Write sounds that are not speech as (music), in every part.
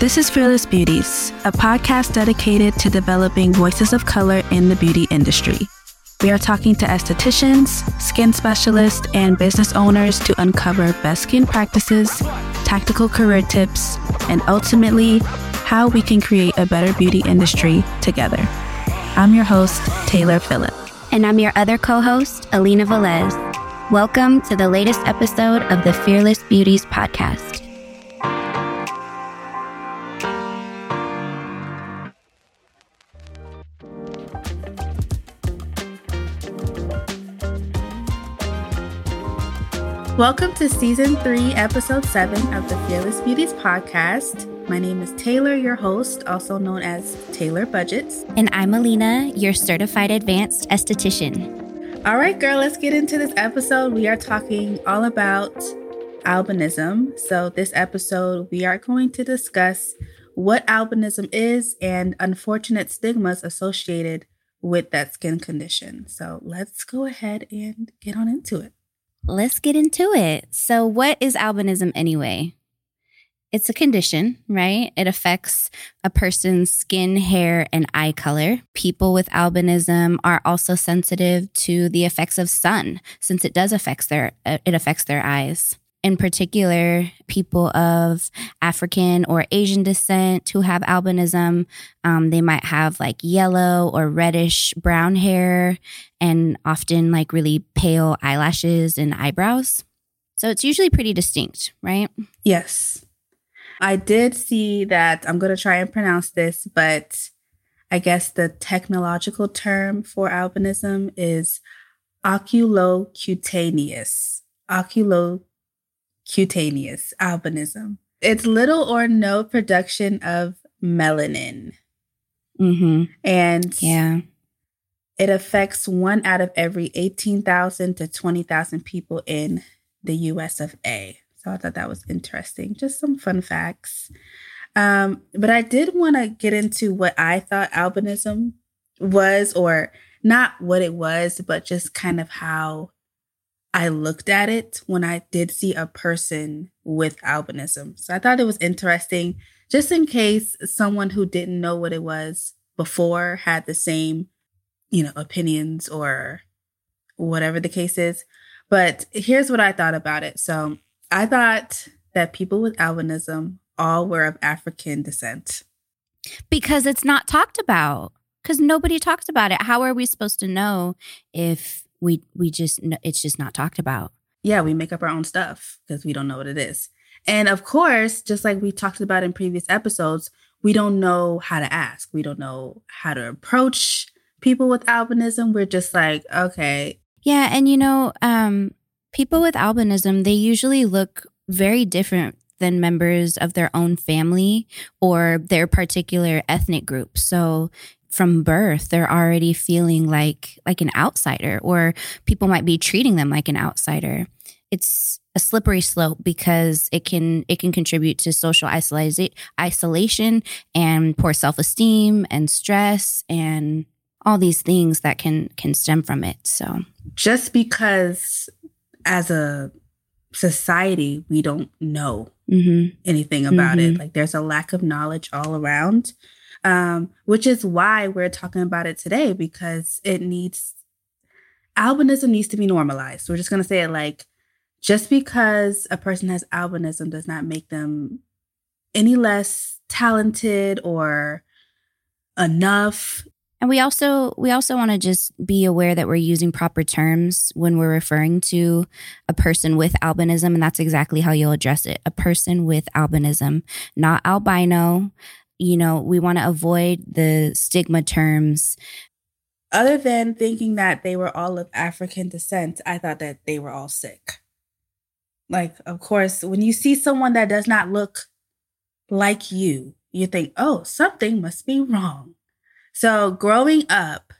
This is Fearless Beauties, a podcast dedicated to developing voices of color in the beauty industry. We are talking to estheticians, skin specialists, and business owners to uncover best skin practices, tactical career tips, and ultimately, how we can create a better beauty industry together. I'm your host, Taylor Phillip. And I'm your other co host, Alina Velez. Welcome to the latest episode of the Fearless Beauties podcast. Welcome to season three, episode seven of the Fearless Beauties podcast. My name is Taylor, your host, also known as Taylor Budgets. And I'm Alina, your certified advanced esthetician. All right, girl, let's get into this episode. We are talking all about albinism. So, this episode, we are going to discuss what albinism is and unfortunate stigmas associated with that skin condition. So, let's go ahead and get on into it. Let's get into it. So, what is albinism anyway? It's a condition, right? It affects a person's skin, hair, and eye color. People with albinism are also sensitive to the effects of sun since it does affects their uh, it affects their eyes in particular, people of African or Asian descent who have albinism, um, they might have like yellow or reddish brown hair and often like really pale eyelashes and eyebrows. So it's usually pretty distinct, right? Yes. I did see that. I'm going to try and pronounce this, but I guess the technological term for albinism is oculocutaneous. Oculo cutaneous albinism. It's little or no production of melanin. Mm-hmm. And yeah, it affects one out of every 18,000 to 20,000 people in the US of A. So I thought that was interesting. Just some fun facts. Um, but I did want to get into what I thought albinism was, or not what it was, but just kind of how I looked at it when I did see a person with albinism. So I thought it was interesting, just in case someone who didn't know what it was before had the same, you know, opinions or whatever the case is. But here's what I thought about it. So I thought that people with albinism all were of African descent. Because it's not talked about. Because nobody talks about it. How are we supposed to know if we we just it's just not talked about. Yeah, we make up our own stuff because we don't know what it is. And of course, just like we talked about in previous episodes, we don't know how to ask. We don't know how to approach people with albinism. We're just like, okay. Yeah, and you know, um people with albinism, they usually look very different than members of their own family or their particular ethnic group. So from birth they're already feeling like like an outsider or people might be treating them like an outsider it's a slippery slope because it can it can contribute to social isolation isolation and poor self-esteem and stress and all these things that can can stem from it so just because as a society we don't know mm-hmm. anything about mm-hmm. it like there's a lack of knowledge all around um, which is why we're talking about it today because it needs albinism needs to be normalized. We're just going to say it like just because a person has albinism does not make them any less talented or enough and we also we also want to just be aware that we're using proper terms when we're referring to a person with albinism and that's exactly how you'll address it. A person with albinism, not albino, you know, we want to avoid the stigma terms. Other than thinking that they were all of African descent, I thought that they were all sick. Like, of course, when you see someone that does not look like you, you think, oh, something must be wrong. So growing up,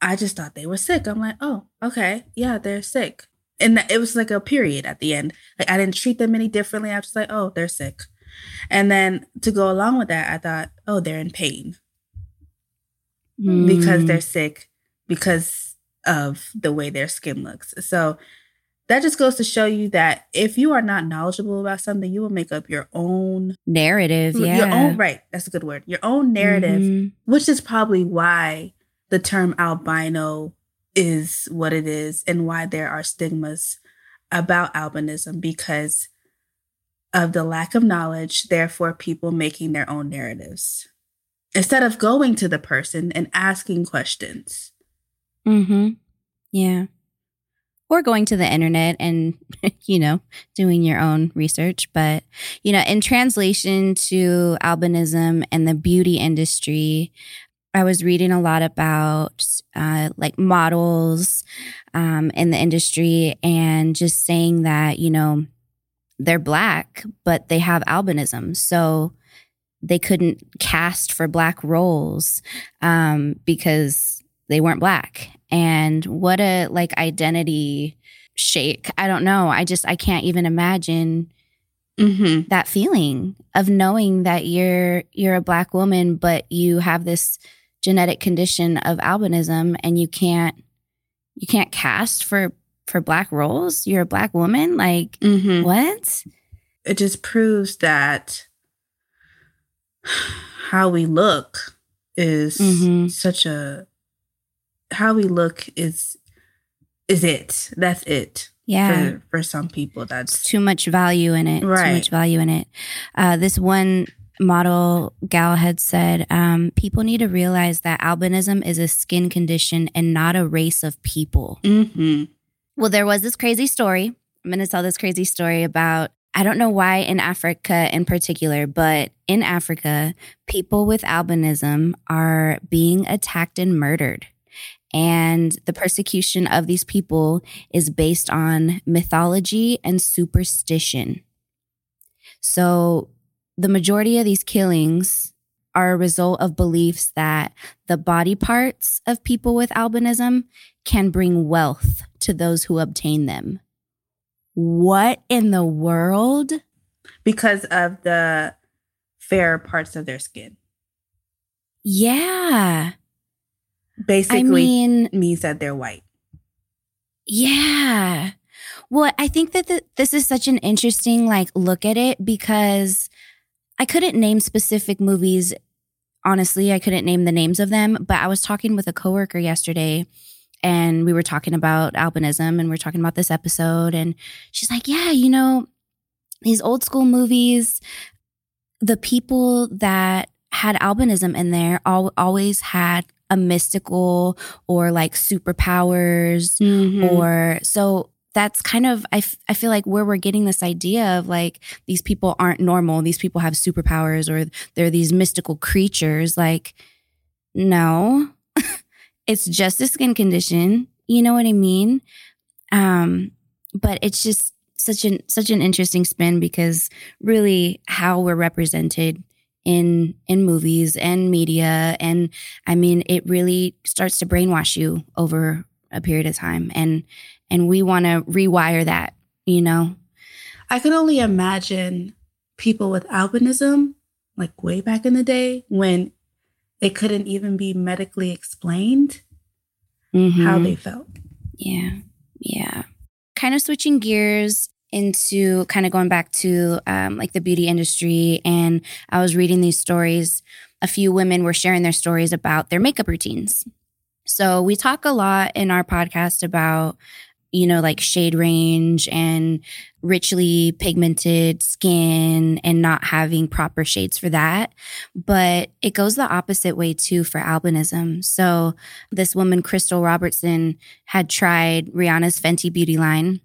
I just thought they were sick. I'm like, oh, okay, yeah, they're sick. And it was like a period at the end. Like I didn't treat them any differently. I was just like, oh, they're sick. And then to go along with that, I thought, oh, they're in pain mm. because they're sick because of the way their skin looks. So that just goes to show you that if you are not knowledgeable about something, you will make up your own narrative. Yeah. Your own, right. That's a good word. Your own narrative, mm-hmm. which is probably why the term albino is what it is and why there are stigmas about albinism because of the lack of knowledge, therefore, people making their own narratives instead of going to the person and asking questions. Mm-hmm. Yeah. Or going to the internet and, (laughs) you know, doing your own research. But, you know, in translation to albinism and the beauty industry, I was reading a lot about uh, like models um, in the industry and just saying that, you know, they're black, but they have albinism. So they couldn't cast for black roles um, because they weren't black. And what a like identity shake. I don't know. I just, I can't even imagine mm-hmm. that feeling of knowing that you're, you're a black woman, but you have this genetic condition of albinism and you can't, you can't cast for for black roles? You're a black woman? Like mm-hmm. what? It just proves that how we look is mm-hmm. such a how we look is is it. That's it yeah. for, for some people. That's too much value in it. Right. too much value in it. Uh, this one model gal had said um, people need to realize that albinism is a skin condition and not a race of people. Mm-hmm. Well, there was this crazy story. I'm going to tell this crazy story about I don't know why in Africa in particular, but in Africa, people with albinism are being attacked and murdered. And the persecution of these people is based on mythology and superstition. So the majority of these killings are a result of beliefs that the body parts of people with albinism can bring wealth to those who obtain them. What in the world? Because of the fair parts of their skin. Yeah. Basically I mean, means that they're white. Yeah. Well, I think that the, this is such an interesting like look at it because I couldn't name specific movies. Honestly, I couldn't name the names of them, but I was talking with a coworker yesterday and we were talking about albinism and we are talking about this episode and she's like yeah you know these old school movies the people that had albinism in there all, always had a mystical or like superpowers mm-hmm. or so that's kind of I, f- I feel like where we're getting this idea of like these people aren't normal these people have superpowers or they're these mystical creatures like no (laughs) it's just a skin condition. You know what I mean? Um, but it's just such an such an interesting spin because really how we're represented in in movies and media and I mean it really starts to brainwash you over a period of time and and we want to rewire that, you know. I can only imagine people with albinism like way back in the day when it couldn't even be medically explained mm-hmm. how they felt. Yeah. Yeah. Kind of switching gears into kind of going back to um, like the beauty industry. And I was reading these stories. A few women were sharing their stories about their makeup routines. So we talk a lot in our podcast about you know, like shade range and richly pigmented skin and not having proper shades for that. But it goes the opposite way too for albinism. So this woman, Crystal Robertson, had tried Rihanna's Fenty Beauty line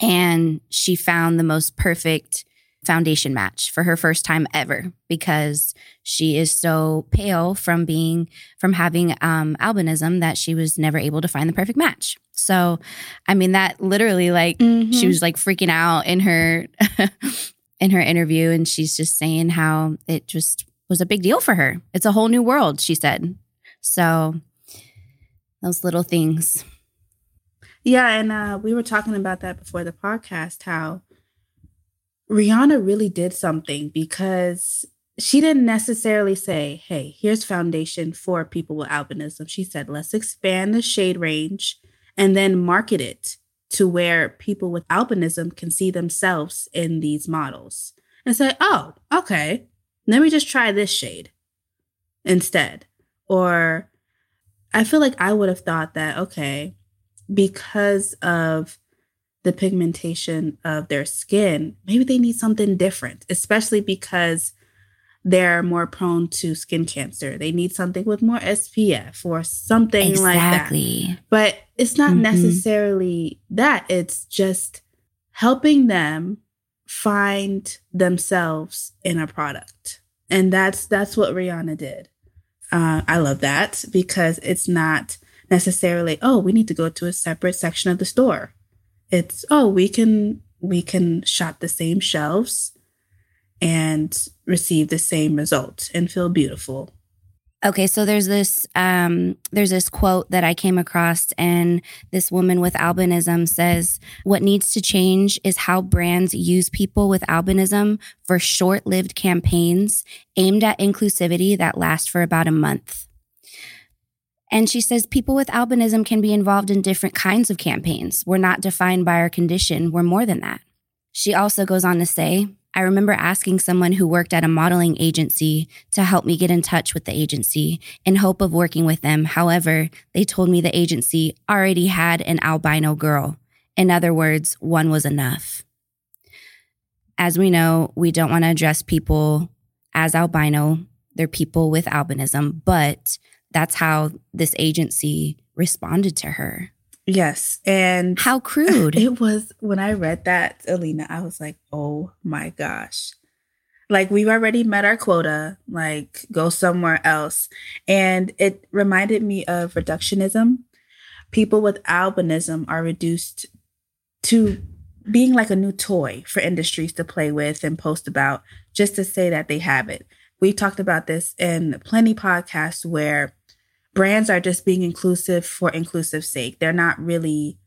and she found the most perfect foundation match for her first time ever because she is so pale from being from having um, albinism that she was never able to find the perfect match. So, I mean that literally like mm-hmm. she was like freaking out in her (laughs) in her interview and she's just saying how it just was a big deal for her. It's a whole new world, she said. So, those little things. Yeah, and uh, we were talking about that before the podcast how Rihanna really did something because she didn't necessarily say, hey, here's foundation for people with albinism. She said, let's expand the shade range and then market it to where people with albinism can see themselves in these models and say, oh, okay, let me just try this shade instead. Or I feel like I would have thought that, okay, because of the pigmentation of their skin, maybe they need something different, especially because they're more prone to skin cancer. They need something with more SPF or something exactly. like that. But it's not mm-hmm. necessarily that, it's just helping them find themselves in a product. And that's that's what Rihanna did. Uh, I love that because it's not necessarily, oh, we need to go to a separate section of the store. It's, oh, we can we can shop the same shelves and receive the same result and feel beautiful. Okay, so there's this um, there's this quote that I came across, and this woman with albinism says, "What needs to change is how brands use people with albinism for short-lived campaigns aimed at inclusivity that last for about a month." And she says people with albinism can be involved in different kinds of campaigns. We're not defined by our condition; we're more than that. She also goes on to say, I remember asking someone who worked at a modeling agency to help me get in touch with the agency in hope of working with them. However, they told me the agency already had an albino girl. In other words, one was enough. As we know, we don't want to address people as albino. They're people with albinism, but that's how this agency responded to her. Yes. And how (laughs) crude. It was when I read that, Alina, I was like, oh my gosh. Like we've already met our quota, like go somewhere else. And it reminded me of reductionism. People with albinism are reduced to being like a new toy for industries to play with and post about just to say that they have it. We talked about this in plenty podcasts where brands are just being inclusive for inclusive sake. They're not really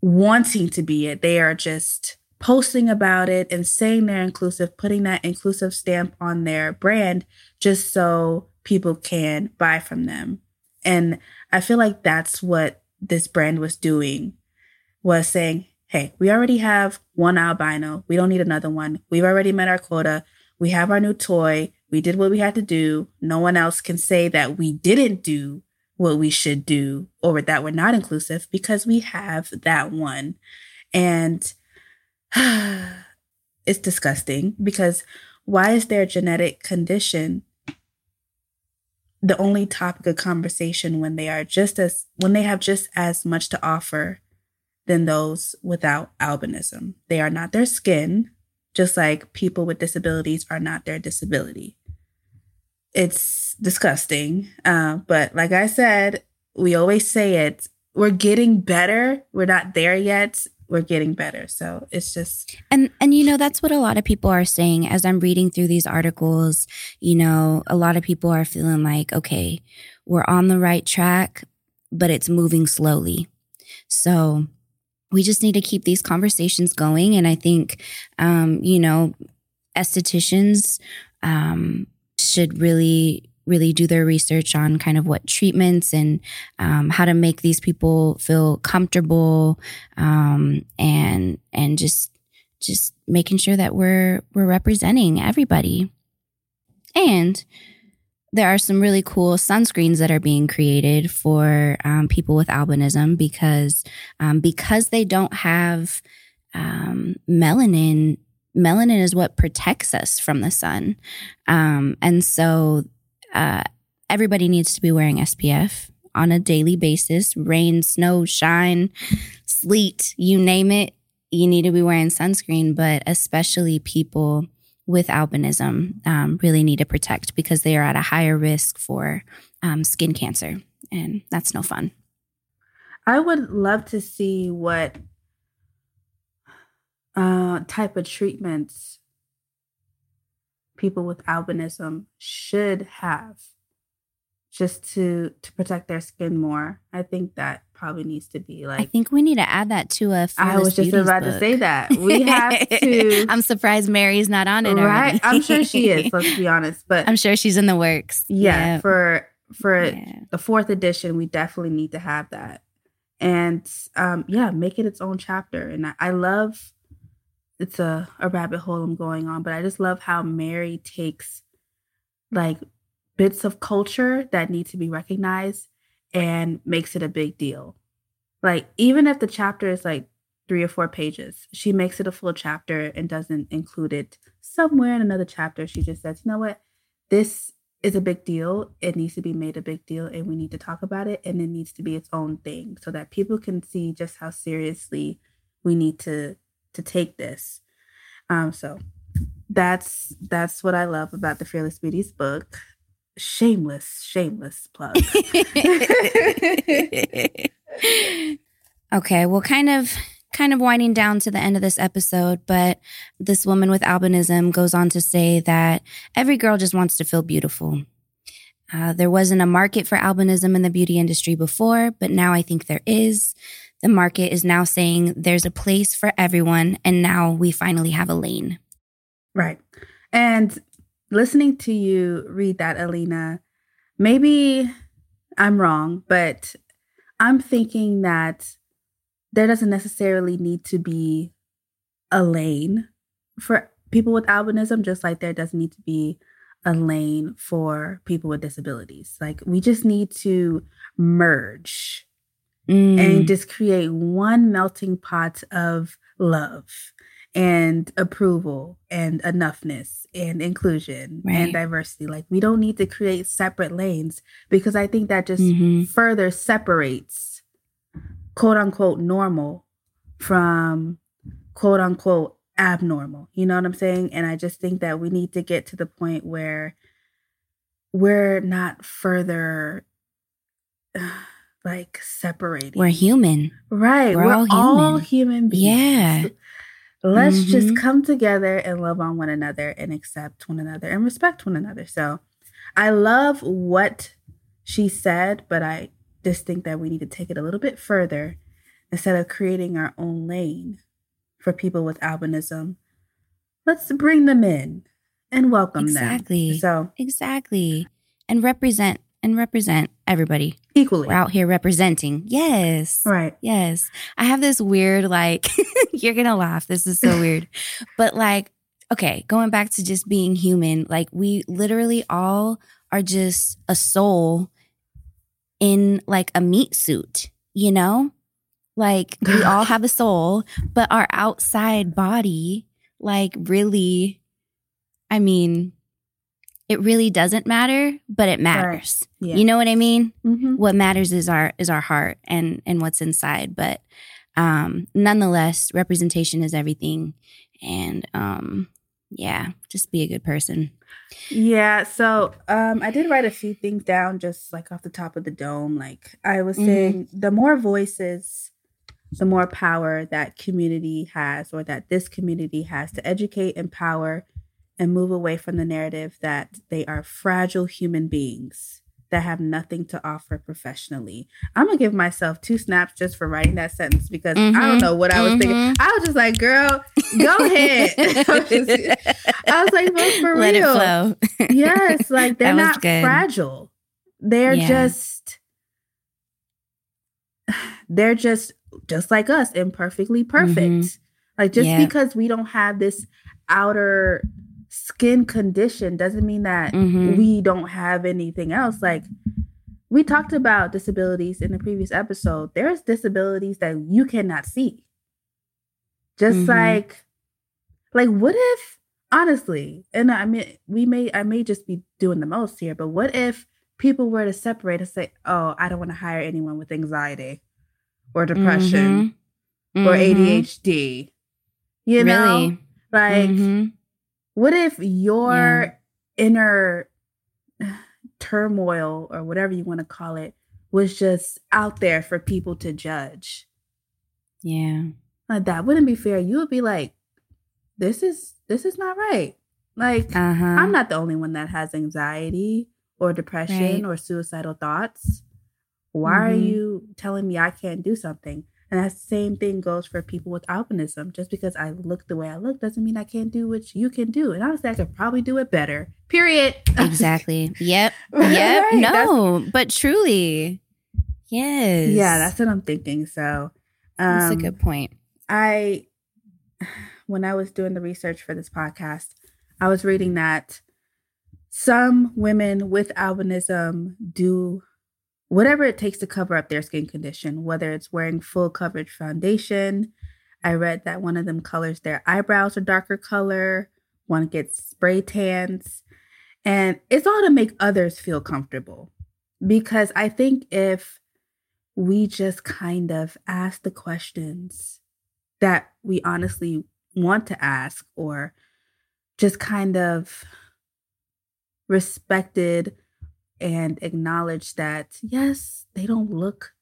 wanting to be it. They are just posting about it and saying they're inclusive, putting that inclusive stamp on their brand just so people can buy from them. And I feel like that's what this brand was doing was saying, "Hey, we already have one albino. We don't need another one. We've already met our quota. We have our new toy. We did what we had to do. No one else can say that we didn't do what we should do or that we're not inclusive because we have that one. And (sighs) it's disgusting because why is their genetic condition the only topic of conversation when they are just as when they have just as much to offer than those without albinism. They are not their skin, just like people with disabilities are not their disability. It's disgusting. Uh, but like I said, we always say it. We're getting better. We're not there yet. We're getting better. So it's just And and you know that's what a lot of people are saying as I'm reading through these articles, you know, a lot of people are feeling like, okay, we're on the right track, but it's moving slowly. So we just need to keep these conversations going. And I think, um, you know, estheticians um, should really really do their research on kind of what treatments and um, how to make these people feel comfortable um, and and just just making sure that we're we're representing everybody and there are some really cool sunscreens that are being created for um, people with albinism because um, because they don't have um, melanin. Melanin is what protects us from the sun, um, and so uh, everybody needs to be wearing SPF on a daily basis. Rain, snow, shine, sleet, you name it. You need to be wearing sunscreen, but especially people with albinism um, really need to protect because they are at a higher risk for um, skin cancer. And that's no fun. I would love to see what uh, type of treatments people with albinism should have just to to protect their skin more. I think that probably needs to be like. I think we need to add that to a. I was just about book. to say that we (laughs) have to. I'm surprised Mary's not on it. Right, already. I'm sure she is. Let's be (laughs) honest, but I'm sure she's in the works. Yeah, yeah. for for yeah. the fourth edition, we definitely need to have that and um, yeah, make it its own chapter. And I, I love it's a, a rabbit hole I'm going on, but I just love how Mary takes like bits of culture that need to be recognized and makes it a big deal. Like, even if the chapter is like three or four pages, she makes it a full chapter and doesn't include it somewhere in another chapter. She just says, you know what? This is a big deal. It needs to be made a big deal and we need to talk about it and it needs to be its own thing so that people can see just how seriously we need to to take this. Um so that's that's what I love about the Fearless Beauties book. Shameless, shameless plug. (laughs) okay, well kind of kind of winding down to the end of this episode, but this woman with albinism goes on to say that every girl just wants to feel beautiful. Uh, there wasn't a market for albinism in the beauty industry before, but now I think there is. The market is now saying there's a place for everyone, and now we finally have a lane. Right. And listening to you read that, Alina, maybe I'm wrong, but I'm thinking that there doesn't necessarily need to be a lane for people with albinism, just like there doesn't need to be a lane for people with disabilities. Like we just need to merge mm. and just create one melting pot of love and approval and enoughness and inclusion right. and diversity. Like we don't need to create separate lanes because I think that just mm-hmm. further separates quote unquote normal from quote unquote abnormal. You know what I'm saying? And I just think that we need to get to the point where we're not further (sighs) like separating. We're human. Right. We're, we're all, human. all, human. beings. Yeah. Let's mm-hmm. just come together and love on one another and accept one another and respect one another. So I love what she said, but I just think that we need to take it a little bit further instead of creating our own lane for people with albinism. Let's bring them in and welcome exactly. them. So exactly, and represent and represent everybody equally. We're out here representing. Yes, right. Yes, I have this weird like (laughs) you're gonna laugh. This is so weird, (laughs) but like okay, going back to just being human, like we literally all are just a soul in like a meat suit, you know? Like we all (laughs) have a soul, but our outside body, like really, I mean, it really doesn't matter, but it matters. Right. Yeah. You know what I mean? Mm-hmm. What matters is our is our heart and and what's inside. But um nonetheless, representation is everything. And um yeah, just be a good person. Yeah, so um I did write a few things down just like off the top of the dome. Like I was mm-hmm. saying, the more voices, the more power that community has or that this community has to educate, empower, and move away from the narrative that they are fragile human beings that have nothing to offer professionally. I'm gonna give myself two snaps just for writing that sentence because mm-hmm. I don't mm-hmm. know what I was mm-hmm. thinking. I was just like, girl, go (laughs) ahead. (laughs) I was like, well, for Let real. (laughs) Yes, like they're not good. fragile. They're yeah. just (sighs) they're just just like us, imperfectly perfect. Mm-hmm. Like just yeah. because we don't have this outer skin condition doesn't mean that mm-hmm. we don't have anything else. Like we talked about disabilities in the previous episode. There's disabilities that you cannot see. Just mm-hmm. like like what if honestly, and I mean we may I may just be doing the most here, but what if people were to separate and say, "Oh, I don't want to hire anyone with anxiety or depression mm-hmm. or ADHD." You really? know? Like mm-hmm. What if your yeah. inner turmoil or whatever you want to call it was just out there for people to judge? Yeah. Like that wouldn't be fair. You would be like, this is this is not right. Like uh-huh. I'm not the only one that has anxiety or depression right. or suicidal thoughts. Why mm-hmm. are you telling me I can't do something? And that same thing goes for people with albinism. Just because I look the way I look doesn't mean I can't do what you can do. And honestly, I could probably do it better. Period. (laughs) Exactly. yep. (laughs) Yep. Right. No, That's- but truly. Yes. Yeah, that's what I'm thinking. So um, that's a good point. I, (sighs) when I was doing the research for this podcast, I was reading that some women with albinism do whatever it takes to cover up their skin condition, whether it's wearing full coverage foundation. I read that one of them colors their eyebrows a darker color, one gets spray tans, and it's all to make others feel comfortable. Because I think if we just kind of ask the questions that we honestly want to ask, or just kind of respected and acknowledge that, yes, they don't look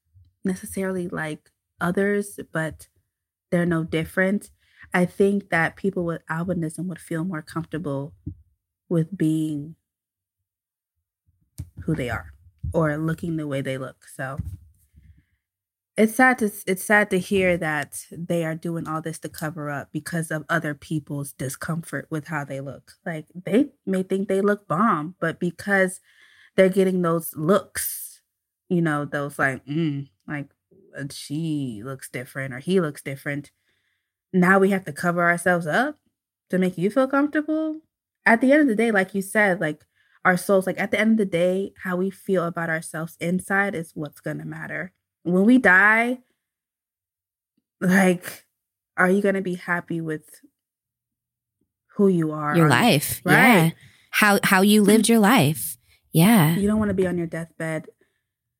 necessarily like others, but they're no different. I think that people with albinism would feel more comfortable with being who they are or looking the way they look. So it's sad to it's sad to hear that they are doing all this to cover up because of other people's discomfort with how they look. Like they may think they look bomb, but because they're getting those looks, you know, those like, mm, like uh, she looks different or he looks different. Now we have to cover ourselves up to make you feel comfortable. At the end of the day, like you said, like our souls, like at the end of the day, how we feel about ourselves inside is what's going to matter. When we die, like, are you going to be happy with who you are? Your life. Right. Yeah. How, how you lived your life. Yeah. You don't want to be on your deathbed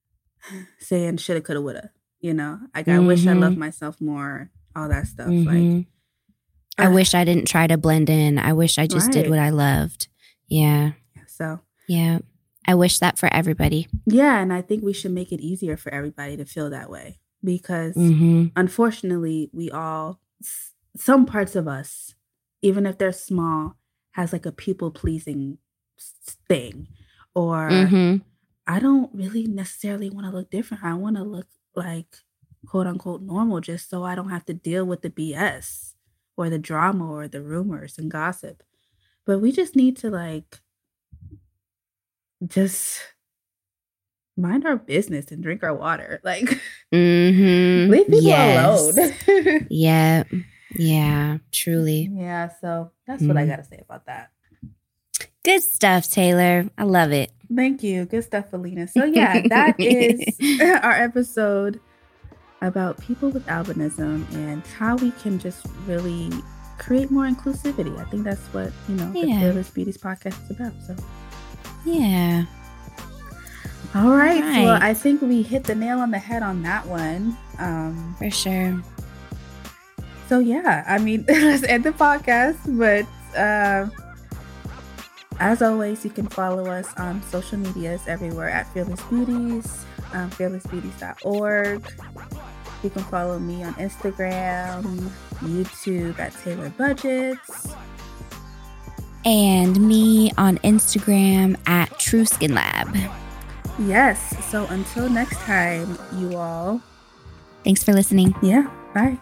(sighs) saying shoulda, coulda, woulda. You know, like mm-hmm. I wish I loved mm-hmm. myself more, all that stuff. Mm-hmm. Like, I uh, wish I didn't try to blend in. I wish I just right. did what I loved. Yeah. So, yeah. I wish that for everybody. Yeah. And I think we should make it easier for everybody to feel that way because mm-hmm. unfortunately, we all, some parts of us, even if they're small, has like a people pleasing thing or mm-hmm. I don't really necessarily want to look different. I want to look like quote unquote normal just so I don't have to deal with the BS or the drama or the rumors and gossip. But we just need to like just mind our business and drink our water. (laughs) Like mm-hmm. leave people yes. alone. (laughs) yeah. Yeah, truly. Yeah, so that's mm-hmm. what I mm-hmm. got to say about that. Good stuff, Taylor. I love it. Thank you. Good stuff, Alina. So, yeah, that is (laughs) (laughs) our episode about people with albinism and how we can just really create more inclusivity. I think that's what, you know, yeah. the Fearless Beauties podcast is about. So, yeah. All right. All right. Well, I think we hit the nail on the head on that one. Um, For sure. So, yeah, I mean, (laughs) let's end the podcast, but. Uh, as always, you can follow us on social medias everywhere at Fearless Beauties, um, fearlessbeauties.org. You can follow me on Instagram, YouTube at Taylor Budgets. And me on Instagram at True Skin Lab. Yes. So until next time, you all. Thanks for listening. Yeah. Bye.